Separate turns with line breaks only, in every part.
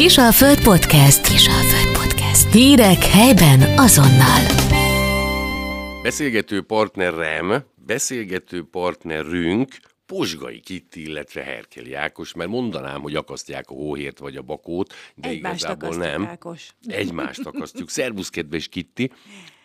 Kisalföld Podcast. Kisalföld Podcast. Hírek helyben azonnal.
Beszélgető partnerem, beszélgető partnerünk Posgai Kitti, illetve Herkeli Ákos, mert mondanám, hogy akasztják a hóhért vagy a bakót, de
Egymást
igazából nem.
Ákos.
Egymást akasztjuk. Szervusz, kedves Kitti!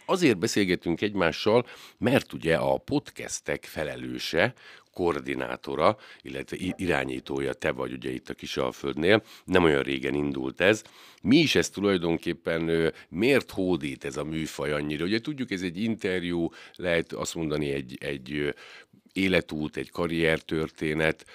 Azért beszélgetünk egymással, mert ugye a podcastek felelőse, koordinátora, illetve irányítója te vagy ugye itt a Kisalföldnél. Nem olyan régen indult ez. Mi is ez tulajdonképpen, miért hódít ez a műfaj annyira? Ugye tudjuk, ez egy interjú, lehet azt mondani egy, egy életút, egy karriertörténet,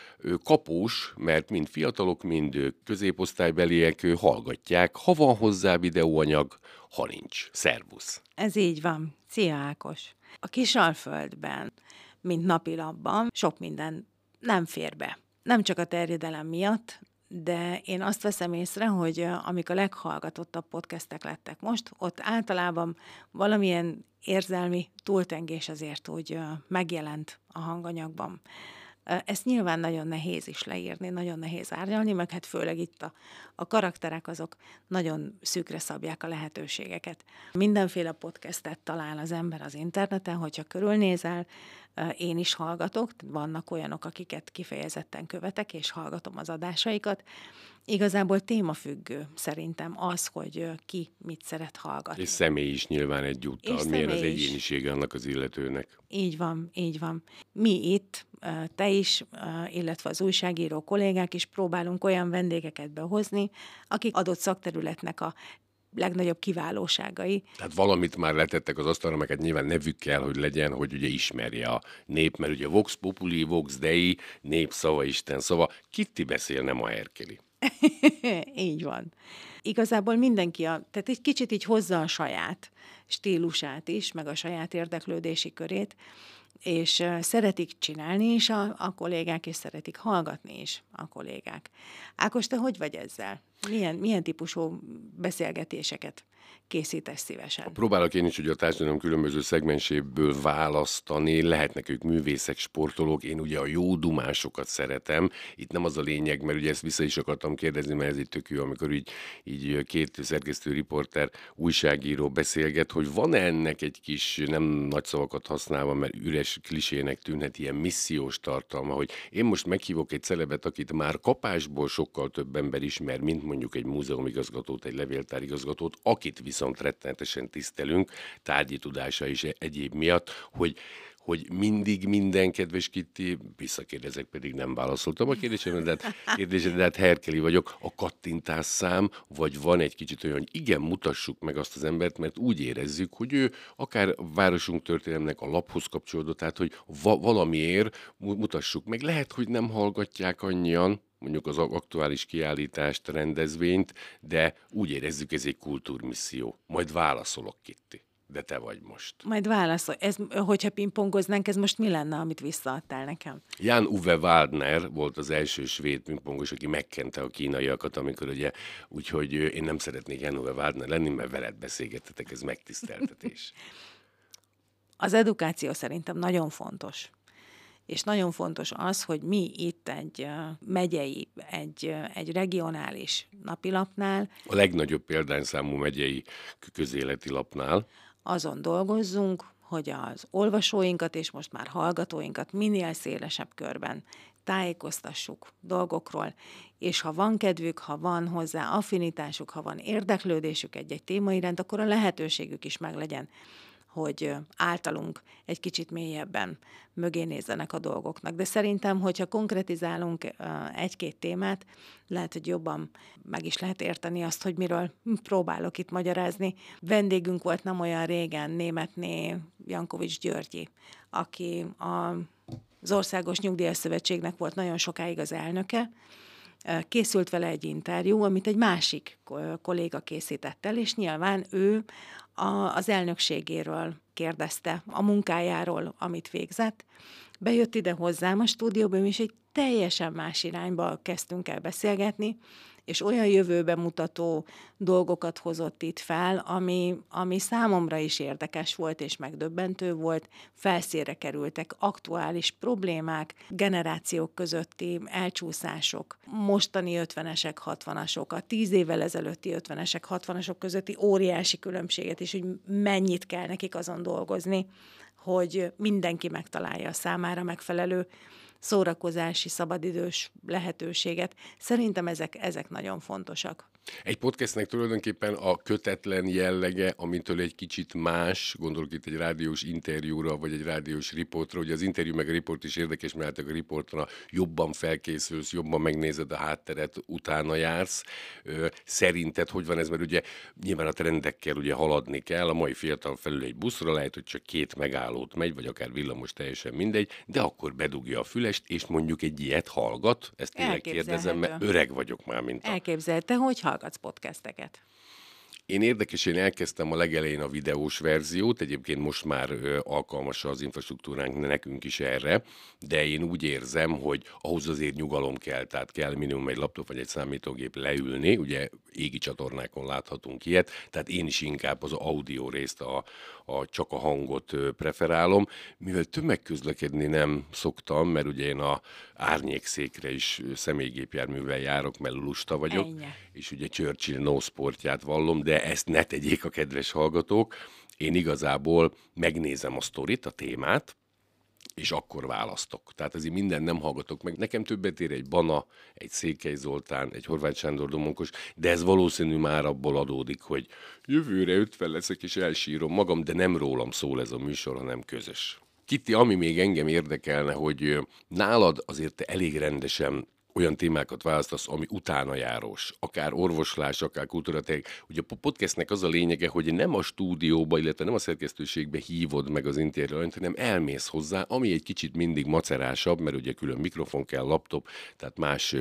kapós, mert mind fiatalok, mind középosztálybeliek hallgatják, ha van hozzá videóanyag, ha nincs. Szervusz!
Ez így van. Szia Ákos. A Kisalföldben, mint napilapban, sok minden nem fér be. Nem csak a terjedelem miatt, de én azt veszem észre, hogy amik a leghallgatottabb podcastek lettek most, ott általában valamilyen érzelmi túltengés azért úgy megjelent a hanganyagban. Ezt nyilván nagyon nehéz is leírni, nagyon nehéz árnyalni, meg hát főleg itt a, a karakterek azok nagyon szűkre szabják a lehetőségeket. Mindenféle podcastet talál az ember az interneten, hogyha körülnézel, én is hallgatok, vannak olyanok, akiket kifejezetten követek, és hallgatom az adásaikat. Igazából témafüggő szerintem az, hogy ki mit szeret hallgatni.
És személy is nyilván egyúttal.
És
Milyen az egyénisége annak az illetőnek?
Így van, így van. Mi itt, te is, illetve az újságíró kollégák is próbálunk olyan vendégeket behozni, akik adott szakterületnek a legnagyobb kiválóságai.
Tehát valamit már letettek az asztalra, meg hát nyilván nevük kell, hogy legyen, hogy ugye ismerje a nép, mert ugye Vox Populi, Vox Dei, nép szava, Isten szava. Kitti beszél, nem a Herkeli.
így van. Igazából mindenki, a, tehát egy kicsit így hozza a saját stílusát is, meg a saját érdeklődési körét, és szeretik csinálni is a, a kollégák, és szeretik hallgatni is a kollégák. Ákos, te hogy vagy ezzel? Milyen, milyen típusú beszélgetéseket készítesz szívesen?
Próbálok én is ugye a társadalom különböző szegmenséből választani, lehetnek ők művészek, sportolók, én ugye a jó dumásokat szeretem. Itt nem az a lényeg, mert ugye ezt vissza is akartam kérdezni, mert ez itt tök jó, amikor így, így két szerkesztő, riporter, újságíró beszélget, hogy van ennek egy kis, nem nagy szavakat használva, mert üres klisének tűnhet ilyen missziós tartalma, hogy én most meghívok egy celebet, akit már kapásból sokkal több ember ismer, mint mondjuk egy múzeumigazgatót, egy levéltárigazgatót, akit viszont rettenetesen tisztelünk, tárgyi tudása és egyéb miatt, hogy hogy mindig minden kedves Kitti, visszakérdezek, pedig nem válaszoltam a kérdésemre, de hát, kérdésre, de hát Herkeli vagyok, a kattintás szám, vagy van egy kicsit olyan, hogy igen, mutassuk meg azt az embert, mert úgy érezzük, hogy ő akár városunk történelmnek a laphoz kapcsolódott, tehát hogy va- valamiért mu- mutassuk meg. Lehet, hogy nem hallgatják annyian, mondjuk az aktuális kiállítást, rendezvényt, de úgy érezzük, ez egy kultúrmisszió. Majd válaszolok, Kitti. De te vagy most.
Majd válaszol. Ez, hogyha pingpongoznánk, ez most mi lenne, amit visszaadtál nekem?
Jan Uwe Waldner volt az első svéd pingpongos, aki megkente a kínaiakat, amikor ugye, úgyhogy én nem szeretnék Jan Uwe Waldner lenni, mert veled beszélgetetek, ez megtiszteltetés.
Az edukáció szerintem nagyon fontos. És nagyon fontos az, hogy mi itt egy megyei, egy, egy regionális napilapnál.
A legnagyobb példányszámú megyei közéleti lapnál,
azon dolgozzunk, hogy az olvasóinkat és most már hallgatóinkat minél szélesebb körben tájékoztassuk dolgokról, és ha van kedvük, ha van hozzá affinitásuk, ha van érdeklődésük egy-egy téma iránt, akkor a lehetőségük is meglegyen, hogy általunk egy kicsit mélyebben mögé nézzenek a dolgoknak. De szerintem, hogyha konkretizálunk egy-két témát, lehet, hogy jobban meg is lehet érteni azt, hogy miről próbálok itt magyarázni. Vendégünk volt nem olyan régen németné Jankovics Györgyi, aki a, az Országos Nyugdíjas Szövetségnek volt nagyon sokáig az elnöke, készült vele egy interjú, amit egy másik ko- kolléga készített el, és nyilván ő a, az elnökségéről kérdezte, a munkájáról, amit végzett. Bejött ide hozzám a stúdióba, és egy teljesen más irányba kezdtünk el beszélgetni, és olyan jövőbe mutató dolgokat hozott itt fel, ami, ami számomra is érdekes volt és megdöbbentő volt. Felszére kerültek aktuális problémák, generációk közötti elcsúszások, mostani 50-esek, 60-asok, a 10 évvel ezelőtti 50-esek, 60-asok közötti óriási különbséget, és hogy mennyit kell nekik azon dolgozni, hogy mindenki megtalálja a számára megfelelő szórakozási, szabadidős lehetőséget. Szerintem ezek, ezek nagyon fontosak.
Egy podcastnek tulajdonképpen a kötetlen jellege, amintől egy kicsit más, gondolok itt egy rádiós interjúra, vagy egy rádiós riportra, hogy az interjú meg a riport is érdekes, mert hát a riportra jobban felkészülsz, jobban megnézed a hátteret, utána jársz. Szerinted hogy van ez, mert ugye nyilván a trendekkel ugye haladni kell, a mai fiatal felül egy buszra lehet, hogy csak két megállót megy, vagy akár villamos, teljesen mindegy, de akkor bedugja a fülest, és mondjuk egy ilyet hallgat, ezt tényleg kérdezem, mert öreg vagyok már, mint a...
Elképzelte, hogy hallgatsz podcasteket?
Én érdekes, én elkezdtem a legelején a videós verziót, egyébként most már alkalmas az infrastruktúránk nekünk is erre, de én úgy érzem, hogy ahhoz azért nyugalom kell, tehát kell minimum egy laptop vagy egy számítógép leülni, ugye égi csatornákon láthatunk ilyet, tehát én is inkább az audio részt, a, a, csak a hangot preferálom, mivel tömegközlekedni nem szoktam, mert ugye én a árnyékszékre is személygépjárművel járok, mert lusta vagyok, Ennyi. és ugye Churchill no sportját vallom, de ezt ne tegyék a kedves hallgatók. Én igazából megnézem a sztorit, a témát, és akkor választok. Tehát ezért minden nem hallgatok meg. Nekem többet ér egy Bana, egy Székely Zoltán, egy Horváth Sándor Domonkos, de ez valószínű már abból adódik, hogy jövőre 50 leszek és elsírom magam, de nem rólam szól ez a műsor, hanem közös. Kitti, ami még engem érdekelne, hogy nálad azért te elég rendesen olyan témákat választasz, ami utána járós, akár orvoslás, akár kultúraték. Ugye a podcastnek az a lényege, hogy nem a stúdióba, illetve nem a szerkesztőségbe hívod meg az interjút, hanem elmész hozzá, ami egy kicsit mindig macerásabb, mert ugye külön mikrofon kell, laptop, tehát más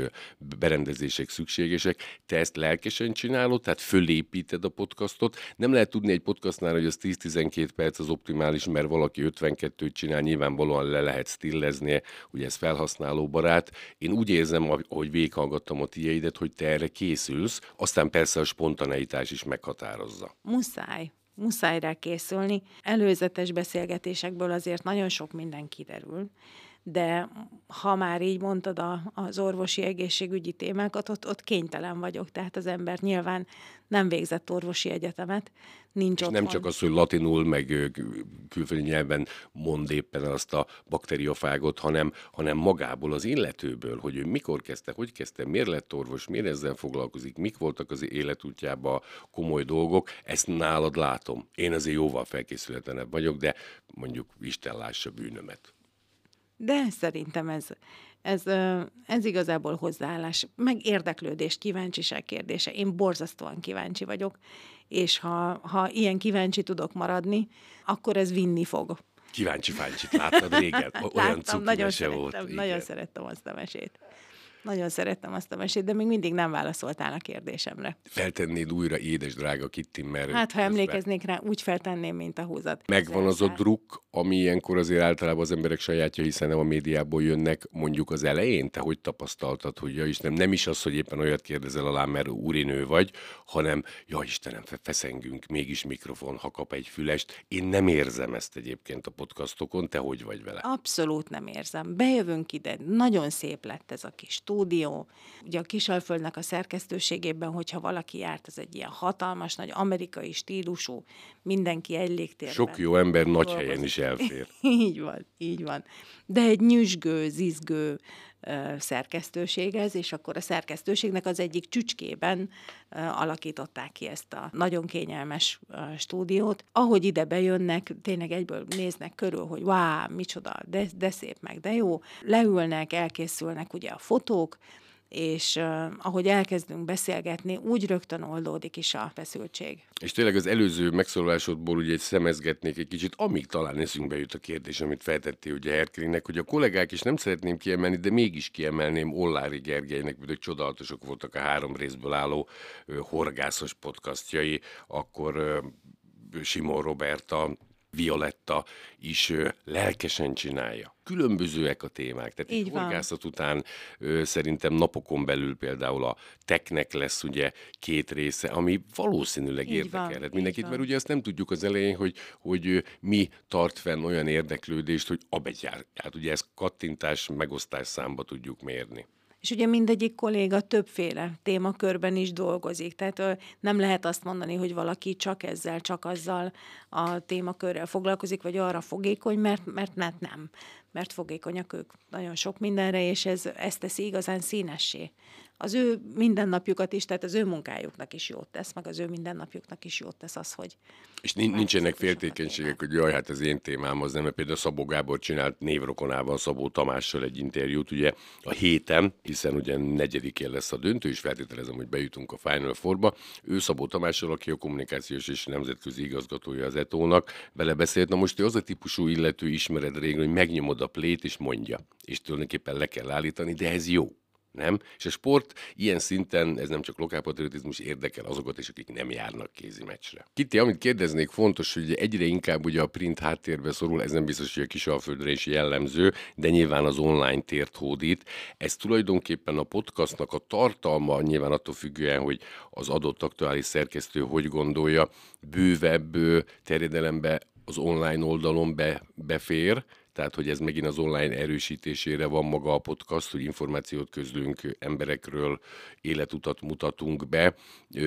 berendezések szükségesek. Te ezt lelkesen csinálod, tehát fölépíted a podcastot. Nem lehet tudni egy podcastnál, hogy az 10-12 perc az optimális, mert valaki 52-t csinál, nyilvánvalóan le lehet stillezni, ugye ez felhasználóbarát. Én úgy érzem, érzem, ahogy végighallgattam a tiédet, hogy te erre készülsz, aztán persze a spontaneitás is meghatározza.
Muszáj muszáj rá készülni. Előzetes beszélgetésekből azért nagyon sok minden kiderül, de ha már így mondtad a, az orvosi egészségügyi témákat, ott, ott kénytelen vagyok. Tehát az ember nyilván nem végzett orvosi egyetemet, nincs
És otthon. nem csak az, hogy latinul, meg külföldi nyelven mond éppen azt a bakteriofágot, hanem, hanem magából az illetőből, hogy ő mikor kezdte, hogy kezdte, miért lett orvos, miért ezzel foglalkozik, mik voltak az életútjában komoly dolgok, ezt nálad látom. Én azért jóval felkészületlenebb vagyok, de mondjuk Isten lássa bűnömet.
De szerintem ez, ez, ez igazából hozzáállás, meg érdeklődés, kíváncsiság kérdése. Én borzasztóan kíváncsi vagyok, és ha, ha ilyen kíváncsi tudok maradni, akkor ez vinni fog.
Kíváncsi fáncsit láttad régen? Olyan Láttam,
nagyon volt. Szerettem, nagyon szerettem azt a mesét. Nagyon szerettem azt a mesét, de még mindig nem válaszoltál a kérdésemre.
Feltennéd újra, édes drága Kitty, mert...
Hát, ha emlékeznék rá, úgy feltenném, mint a húzat.
Megvan az a druk, ami ilyenkor azért általában az emberek sajátja, hiszen nem a médiából jönnek mondjuk az elején. Te hogy tapasztaltad, hogy ja Istenem, nem is az, hogy éppen olyat kérdezel alá, mert úrinő vagy, hanem ja Istenem, feszengünk, mégis mikrofon, ha kap egy fülest. Én nem érzem ezt egyébként a podcastokon, te hogy vagy vele?
Abszolút nem érzem. Bejövünk ide, nagyon szép lett ez a kis stúdió. Ugye a Kisalföldnek a szerkesztőségében, hogyha valaki járt, az egy ilyen hatalmas, nagy amerikai stílusú, mindenki egy légtérben.
Sok jó ember nagy helyen is elfér.
így van, így van. De egy nyüzsgő, zizgő szerkesztőség ez, és akkor a szerkesztőségnek az egyik csücskében alakították ki ezt a nagyon kényelmes stúdiót. Ahogy ide bejönnek, tényleg egyből néznek körül, hogy wow, micsoda, de, de szép meg, de jó. Leülnek, elkészülnek ugye a fotók, és uh, ahogy elkezdünk beszélgetni, úgy rögtön oldódik is a feszültség.
És tényleg az előző megszólalásodból ugye egy szemezgetnék egy kicsit, amíg talán eszünkbe jut a kérdés, amit feltettél ugye Herklinek, hogy a kollégák is nem szeretném kiemelni, de mégis kiemelném Ollári Gergelynek, hogy csodálatosok voltak a három részből álló uh, horgászos podcastjai, akkor uh, Simon Roberta Violetta is lelkesen csinálja különbözőek a témák. Tehát Így itt horgászat után ö, szerintem napokon belül például a teknek lesz ugye két része, ami valószínűleg Így érdekel. Hát mindenkit, van. mert ugye azt nem tudjuk az elején, hogy, hogy mi tart fenn olyan érdeklődést, hogy abegyár. Hát ugye ez kattintás, megosztás számba tudjuk mérni.
És ugye mindegyik kolléga többféle témakörben is dolgozik, tehát nem lehet azt mondani, hogy valaki csak ezzel, csak azzal a témakörrel foglalkozik, vagy arra fogékony, mert, mert nem, mert fogékonyak ők nagyon sok mindenre, és ez, ez teszi igazán színessé az ő mindennapjukat is, tehát az ő munkájuknak is jót tesz, meg az ő mindennapjuknak is jót tesz az, hogy...
És nincsenek féltékenységek, hogy jaj, hát az én témám az nem, mert például Szabó Gábor csinált névrokonával Szabó Tamással egy interjút, ugye a héten, hiszen ugye negyedikén lesz a döntő, és feltételezem, hogy bejutunk a Final Fourba. Ő Szabó Tamással, aki a kommunikációs és nemzetközi igazgatója az ETO-nak, belebeszélt. Na most ő az a típusú illető ismered régen, hogy megnyomod a plét és mondja, és tulajdonképpen le kell állítani, de ez jó nem? És a sport ilyen szinten, ez nem csak lokálpatriotizmus, érdekel azokat is, akik nem járnak kézi meccsre. Kitti, amit kérdeznék, fontos, hogy egyre inkább ugye a print háttérbe szorul, ez nem biztos, hogy a kisalföldre is jellemző, de nyilván az online tért hódít. Ez tulajdonképpen a podcastnak a tartalma, nyilván attól függően, hogy az adott aktuális szerkesztő hogy gondolja, bővebb terjedelembe az online oldalon be, befér, tehát hogy ez megint az online erősítésére van maga a podcast, hogy információt közlünk emberekről, életutat mutatunk be.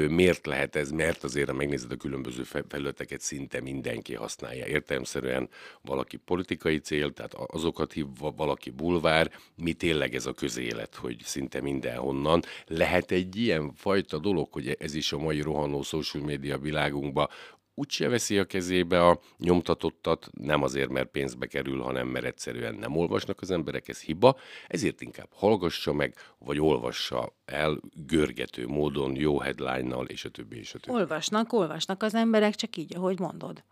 Miért lehet ez? Mert azért, ha megnézed a különböző felületeket, szinte mindenki használja. Értelemszerűen valaki politikai cél, tehát azokat hív, valaki bulvár, mi tényleg ez a közélet, hogy szinte mindenhonnan. Lehet egy ilyen fajta dolog, hogy ez is a mai rohanó social média világunkban úgyse veszi a kezébe a nyomtatottat, nem azért, mert pénzbe kerül, hanem mert egyszerűen nem olvasnak az emberek, ez hiba, ezért inkább hallgassa meg, vagy olvassa el görgető módon, jó headline-nal, és a többi, és a többi.
Olvasnak, olvasnak az emberek, csak így, ahogy mondod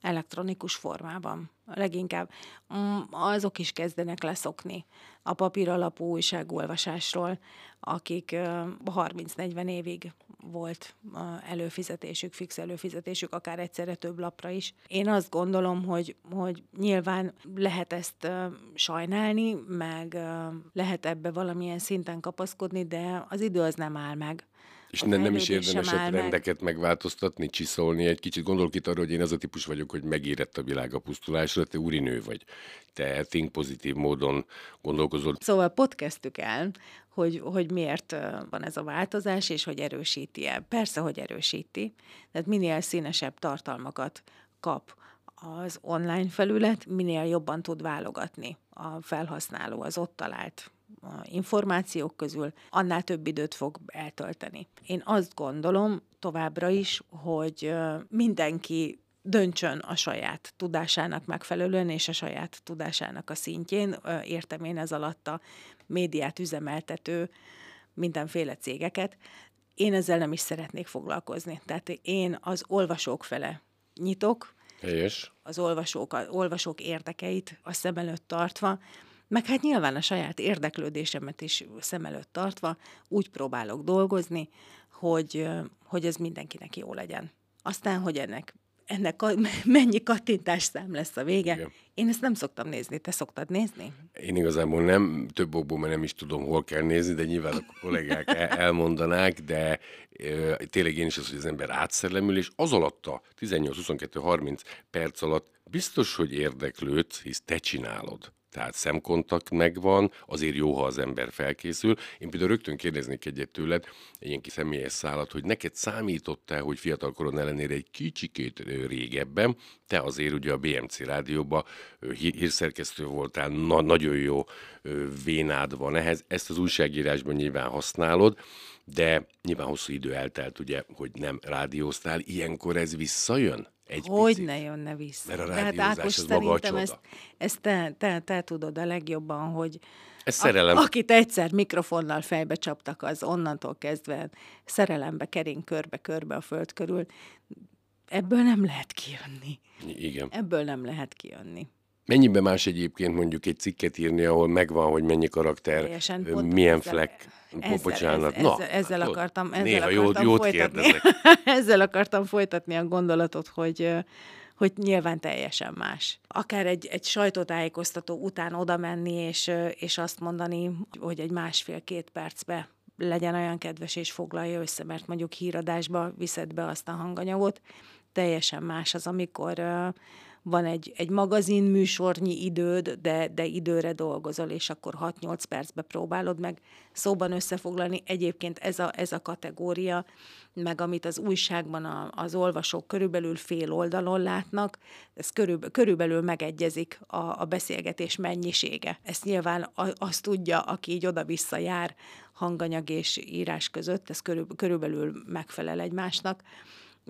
elektronikus formában. Leginkább mm, azok is kezdenek leszokni a papír alapú újságolvasásról, akik 30-40 évig volt előfizetésük, fix előfizetésük, akár egyszerre több lapra is. Én azt gondolom, hogy, hogy nyilván lehet ezt sajnálni, meg lehet ebbe valamilyen szinten kapaszkodni, de az idő az nem áll meg.
És ne, nem is érdemes a rendeket meg. megváltoztatni, csiszolni egy kicsit. Gondolok itt arra, hogy én az a típus vagyok, hogy megérett a világ a pusztulásra, te úrinő vagy. Te think pozitív módon gondolkozol.
Szóval podcastük el, hogy, hogy miért van ez a változás, és hogy erősíti-e. Persze, hogy erősíti. Tehát minél színesebb tartalmakat kap az online felület, minél jobban tud válogatni a felhasználó az ott talált információk közül, annál több időt fog eltölteni. Én azt gondolom továbbra is, hogy mindenki döntsön a saját tudásának megfelelően és a saját tudásának a szintjén. Értem én ez alatt a médiát üzemeltető mindenféle cégeket. Én ezzel nem is szeretnék foglalkozni. Tehát én az olvasók fele nyitok,
Helyes.
az olvasók, olvasók érdekeit a szem előtt tartva, meg hát nyilván a saját érdeklődésemet is szem előtt tartva úgy próbálok dolgozni, hogy, hogy ez mindenkinek jó legyen. Aztán, hogy ennek ennek a, mennyi kattintás szám lesz a vége. Igen. Én ezt nem szoktam nézni. Te szoktad nézni?
Én igazából nem, több okból, mert nem is tudom, hol kell nézni, de nyilván a kollégák elmondanák, de e, tényleg én is az, hogy az ember átszellemül, és az alatt a 18-22-30 perc alatt biztos, hogy érdeklődsz, hisz te csinálod tehát szemkontakt megvan, azért jó, ha az ember felkészül. Én például rögtön kérdeznék egyet tőled, egy ilyen kis személyes szállat, hogy neked számítottál, hogy fiatalkoron ellenére egy kicsikét régebben, te azért ugye a BMC rádióban hírszerkesztő voltál, na, nagyon jó vénád van ehhez, ezt az újságírásban nyilván használod, de nyilván hosszú idő eltelt, ugye, hogy nem rádióztál, ilyenkor ez visszajön?
Egy hogy picit. ne jönne vissza.
Mert a rádiózás hát Ákos, csoda.
ezt, ezt te, te, te tudod a legjobban, hogy
ez szerelem.
A, akit egyszer mikrofonnal fejbe csaptak, az onnantól kezdve szerelembe kering körbe-körbe a föld körül. Ebből nem lehet kijönni.
Igen.
Ebből nem lehet kijönni.
Mennyiben más egyébként mondjuk egy cikket írni, ahol megvan, hogy mennyi karakter, Teljesen, milyen ezzel, fleck, ezzel, bocsánat.
Ezzel, Na, ezzel hát, akartam, ezzel
néha
akartam
jót, jót folytatni.
ezzel akartam folytatni a gondolatot, hogy hogy nyilván teljesen más. Akár egy, egy sajtótájékoztató után oda menni, és, és azt mondani, hogy egy másfél-két percbe legyen olyan kedves és foglalja össze, mert mondjuk híradásba viszed be azt a hanganyagot. Teljesen más az, amikor van egy, egy magazin műsornyi időd, de, de időre dolgozol, és akkor 6-8 percbe próbálod meg szóban összefoglalni. Egyébként ez a, ez a kategória, meg amit az újságban a, az olvasók körülbelül fél oldalon látnak, ez körülbelül, körülbelül megegyezik a, a beszélgetés mennyisége. Ezt nyilván azt tudja, aki így oda-vissza jár hanganyag és írás között, ez körül, körülbelül megfelel egymásnak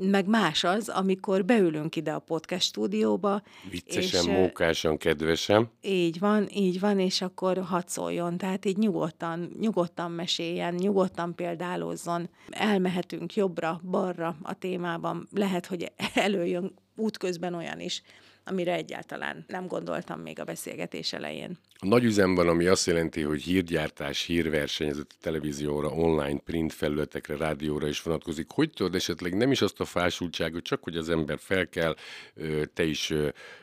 meg más az, amikor beülünk ide a podcast stúdióba.
Viccesen, és, mókásan, kedvesen.
Így van, így van, és akkor hadd szóljon. Tehát így nyugodtan, nyugodtan meséljen, nyugodtan példálozzon. Elmehetünk jobbra, balra a témában. Lehet, hogy előjön útközben olyan is, amire egyáltalán nem gondoltam még a beszélgetés elején.
A nagy üzemben, ami azt jelenti, hogy hírgyártás, hírverseny, televízióra, online, print felületekre, rádióra is vonatkozik. Hogy tudod esetleg nem is azt a fásultságot, csak hogy az ember fel kell, te is,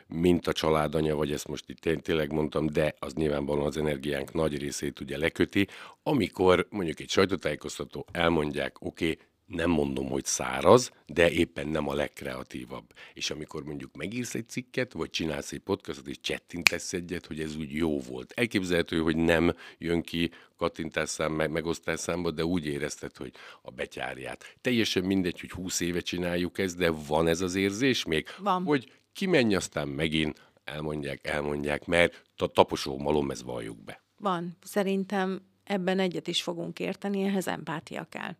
mint a családanya, vagy ezt most itt tényleg mondtam, de az nyilvánvalóan az energiánk nagy részét ugye leköti, amikor mondjuk egy sajtótájékoztató elmondják, oké, okay, nem mondom, hogy száraz, de éppen nem a legkreatívabb. És amikor mondjuk megírsz egy cikket, vagy csinálsz egy podcastot, és csettintesz egyet, hogy ez úgy jó volt. Elképzelhető, hogy nem jön ki kattintásszám, meg, megosztásszámba, de úgy érezted, hogy a betyárját. Teljesen mindegy, hogy húsz éve csináljuk ezt, de van ez az érzés még?
Van.
Hogy kimenj, aztán megint elmondják, elmondják, mert a taposó malom, ez valljuk be.
Van. Szerintem ebben egyet is fogunk érteni, ehhez empátia kell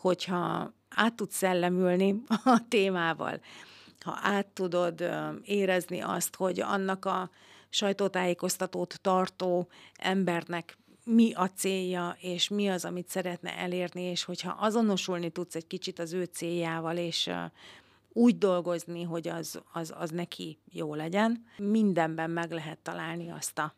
hogyha át tudsz szellemülni a témával, ha át tudod érezni azt, hogy annak a sajtótájékoztatót tartó embernek mi a célja, és mi az, amit szeretne elérni, és hogyha azonosulni tudsz egy kicsit az ő céljával, és úgy dolgozni, hogy az, az, az neki jó legyen, mindenben meg lehet találni azt a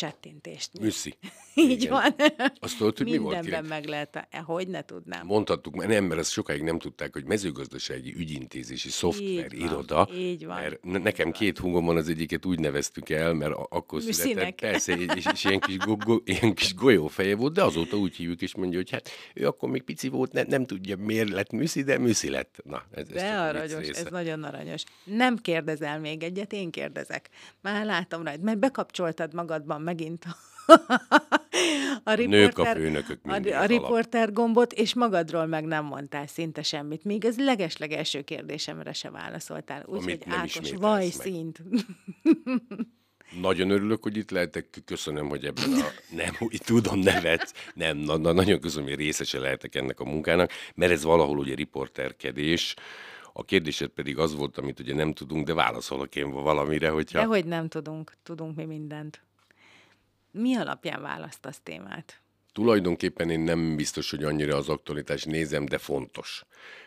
csettintést.
Műszi.
Így Igen. van.
Azt tudod, hogy mi
volt? Mindenben meg lehet, e, hogy ne tudnám.
Mondhattuk, mert nem, mert ezt sokáig nem tudták, hogy mezőgazdasági ügyintézési szoftver így iroda.
Van, így van.
Mert nekem így két hungom van, az egyiket úgy neveztük el, mert akkor Műszinek. született. Persze, és, és ilyen, kis go, go, ilyen kis golyófeje volt, de azóta úgy hívjuk, és mondja, hogy hát ő akkor még pici volt, ne, nem tudja miért lett műszi, de műszi lett. Na, ez,
ez de aranyos, ez nagyon aranyos. Nem kérdezel még egyet, én kérdezek. Már látom rajta, mert bekapcsoltad magadban megint
a, riporter, Nők a főnökök
a, a riporter gombot, és magadról meg nem mondtál szinte semmit. Még az legesleg első kérdésemre se válaszoltál. Úgyhogy Ákos, vajszínt.
Nagyon örülök, hogy itt lehetek, köszönöm, hogy ebben a, nem, úgy tudom, nevet, nem, na, na, nagyon köszönöm, hogy részese lehetek ennek a munkának, mert ez valahol ugye riporterkedés, a kérdésed pedig az volt, amit ugye nem tudunk, de válaszolok én valamire, hogyha...
Dehogy nem tudunk, tudunk mi mindent. Mi alapján választasz témát?
Tulajdonképpen én nem biztos, hogy annyira az aktualitás nézem, de fontos.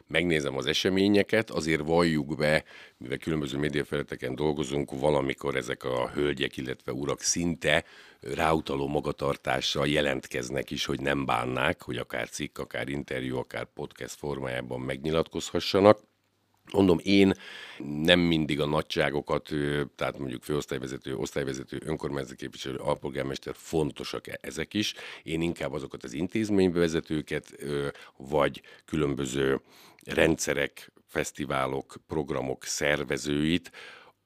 Megnézem az eseményeket, azért valljuk be, mivel különböző médiafelületeken dolgozunk, valamikor ezek a hölgyek, illetve urak szinte ráutaló magatartással jelentkeznek is, hogy nem bánnák, hogy akár cikk, akár interjú, akár podcast formájában megnyilatkozhassanak. Mondom, én nem mindig a nagyságokat, tehát mondjuk főosztályvezető, osztályvezető, önkormányzati képviselő, alpolgármester fontosak e-, ezek is. Én inkább azokat az intézménybevezetőket, vagy különböző rendszerek, fesztiválok, programok szervezőit,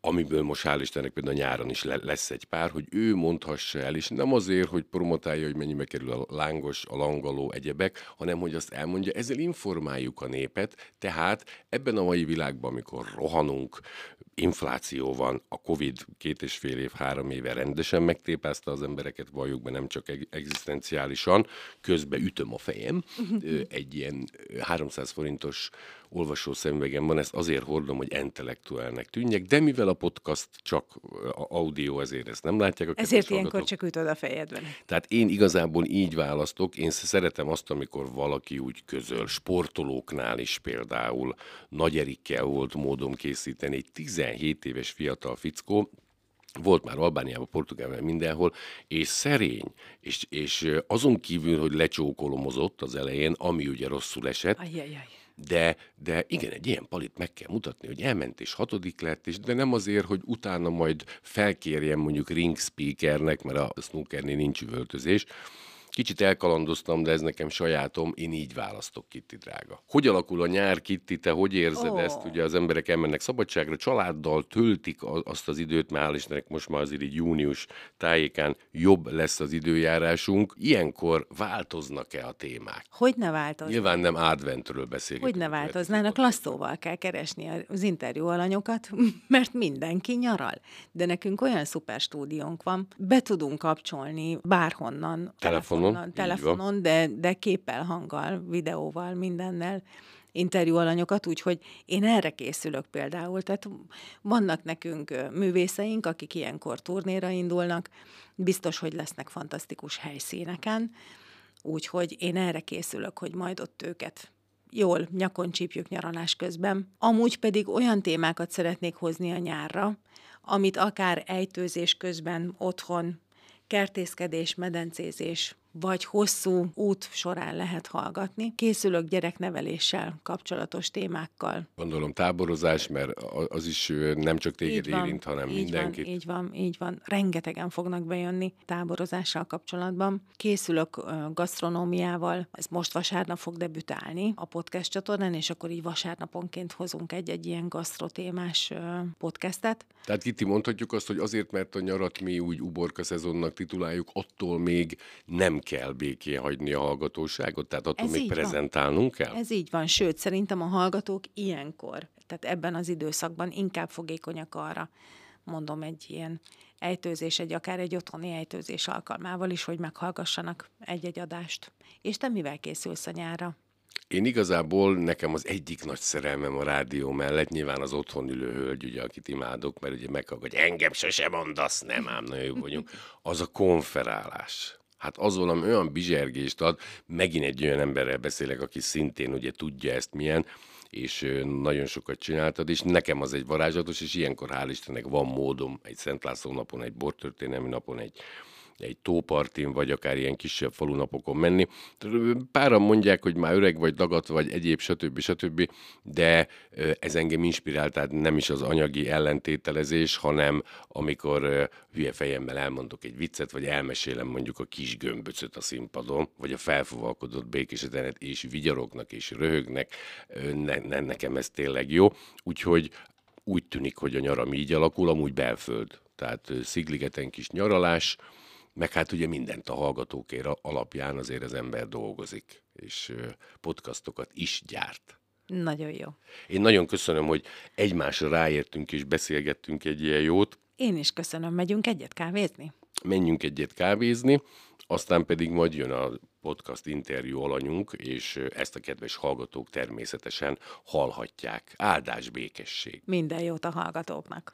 amiből most hál' Istennek például nyáron is lesz egy pár, hogy ő mondhassa el, és nem azért, hogy promotálja, hogy mennyibe kerül a lángos, a langaló, egyebek, hanem hogy azt elmondja, ezzel informáljuk a népet, tehát ebben a mai világban, amikor rohanunk, infláció van, a Covid két és fél év, három éve rendesen megtépázta az embereket, valljuk be nem csak egzisztenciálisan, közben ütöm a fejem, egy ilyen 300 forintos olvasó szemüvegem van, ezt azért hordom, hogy intellektuálnek tűnjek, de mivel a podcast csak audio, ezért ezt nem látják. A
ezért ilyenkor csak ütöd a fejedben.
Tehát én igazából így választok, én szeretem azt, amikor valaki úgy közöl, sportolóknál is például, Nagy Erikkel volt módom készíteni, egy 17 éves fiatal fickó, volt már Albániában, Portugálban, mindenhol, és szerény, és, és azon kívül, hogy lecsókolomozott az elején, ami ugye rosszul esett,
Ajajaj
de, de igen, egy ilyen palit meg kell mutatni, hogy elment és hatodik lett, és de nem azért, hogy utána majd felkérjem mondjuk ring speakernek, mert a snookernél nincs üvöltözés, Kicsit elkalandoztam, de ez nekem sajátom, én így választok, Kitti drága. Hogy alakul a nyár, Kitti, te hogy érzed oh. ezt? Ugye az emberek elmennek szabadságra, családdal töltik azt az időt, mert hál' Istennek most már azért így június tájékán jobb lesz az időjárásunk. Ilyenkor változnak-e a témák?
Hogy ne változnak?
Nyilván nem adventről beszélünk.
Hogy ne változnának, lasszóval kell keresni az interjú alanyokat, mert mindenki nyaral. De nekünk olyan szuper stúdiónk van, be tudunk kapcsolni bárhonnan.
Telefonon telefonon,
telefonon de, de képpel, hanggal, videóval, mindennel interjú alanyokat, úgyhogy én erre készülök például. Tehát vannak nekünk művészeink, akik ilyenkor turnéra indulnak, biztos, hogy lesznek fantasztikus helyszíneken, úgyhogy én erre készülök, hogy majd ott őket jól nyakon csípjük nyaralás közben. Amúgy pedig olyan témákat szeretnék hozni a nyárra, amit akár ejtőzés közben otthon, kertészkedés, medencézés, vagy hosszú út során lehet hallgatni. Készülök gyerekneveléssel kapcsolatos témákkal.
Gondolom táborozás, mert az is nem csak téged így van, érint, hanem
így
mindenkit.
Van, így van, így van. Rengetegen fognak bejönni táborozással kapcsolatban. Készülök gasztronómiával, ez most vasárnap fog debütálni a podcast csatornán, és akkor így vasárnaponként hozunk egy-egy ilyen gasztrotémás podcastet.
Tehát Kitti, mondhatjuk azt, hogy azért, mert a nyarat mi úgy uborka szezonnak tituláljuk, attól még nem kell békén hagyni a hallgatóságot, tehát attól Ez még prezentálnunk van. kell?
Ez így van, sőt, szerintem a hallgatók ilyenkor, tehát ebben az időszakban inkább fogékonyak arra, mondom egy ilyen ejtőzés, egy akár egy otthoni ejtőzés alkalmával is, hogy meghallgassanak egy-egy adást. És te mivel készülsz a nyára?
Én igazából nekem az egyik nagy szerelmem a rádió mellett, nyilván az otthon ülő hölgy, ugye, akit imádok, mert ugye meghallgat, hogy engem sose mondasz, nem ám, nagyon jó vagyunk, az a konferálás. Hát az valami olyan bizsergést ad, megint egy olyan emberrel beszélek, aki szintén ugye tudja ezt milyen, és nagyon sokat csináltad, és nekem az egy varázslatos, és ilyenkor hál' Istennek van módom egy Szent László napon, egy bortörténelmi napon, egy egy tópartin, vagy akár ilyen kisebb falunapokon menni. Páran mondják, hogy már öreg vagy, dagat vagy, egyéb, stb. stb., de ez engem inspirált, tehát nem is az anyagi ellentételezés, hanem amikor hülye fejemmel elmondok egy viccet, vagy elmesélem mondjuk a kis gömböcöt a színpadon, vagy a felfogalkodott békésetenet, és vigyarognak, és röhögnek, ne, ne, nekem ez tényleg jó. Úgyhogy úgy tűnik, hogy a nyaram így alakul, amúgy belföld. Tehát Szigligeten kis nyaralás, meg hát ugye mindent a hallgatókér alapján azért az ember dolgozik, és podcastokat is gyárt.
Nagyon jó.
Én nagyon köszönöm, hogy egymásra ráértünk és beszélgettünk egy ilyen jót.
Én is köszönöm. Megyünk egyet kávézni?
Menjünk egyet kávézni, aztán pedig majd jön a podcast interjú alanyunk, és ezt a kedves hallgatók természetesen hallhatják. Áldás békesség.
Minden jót a hallgatóknak.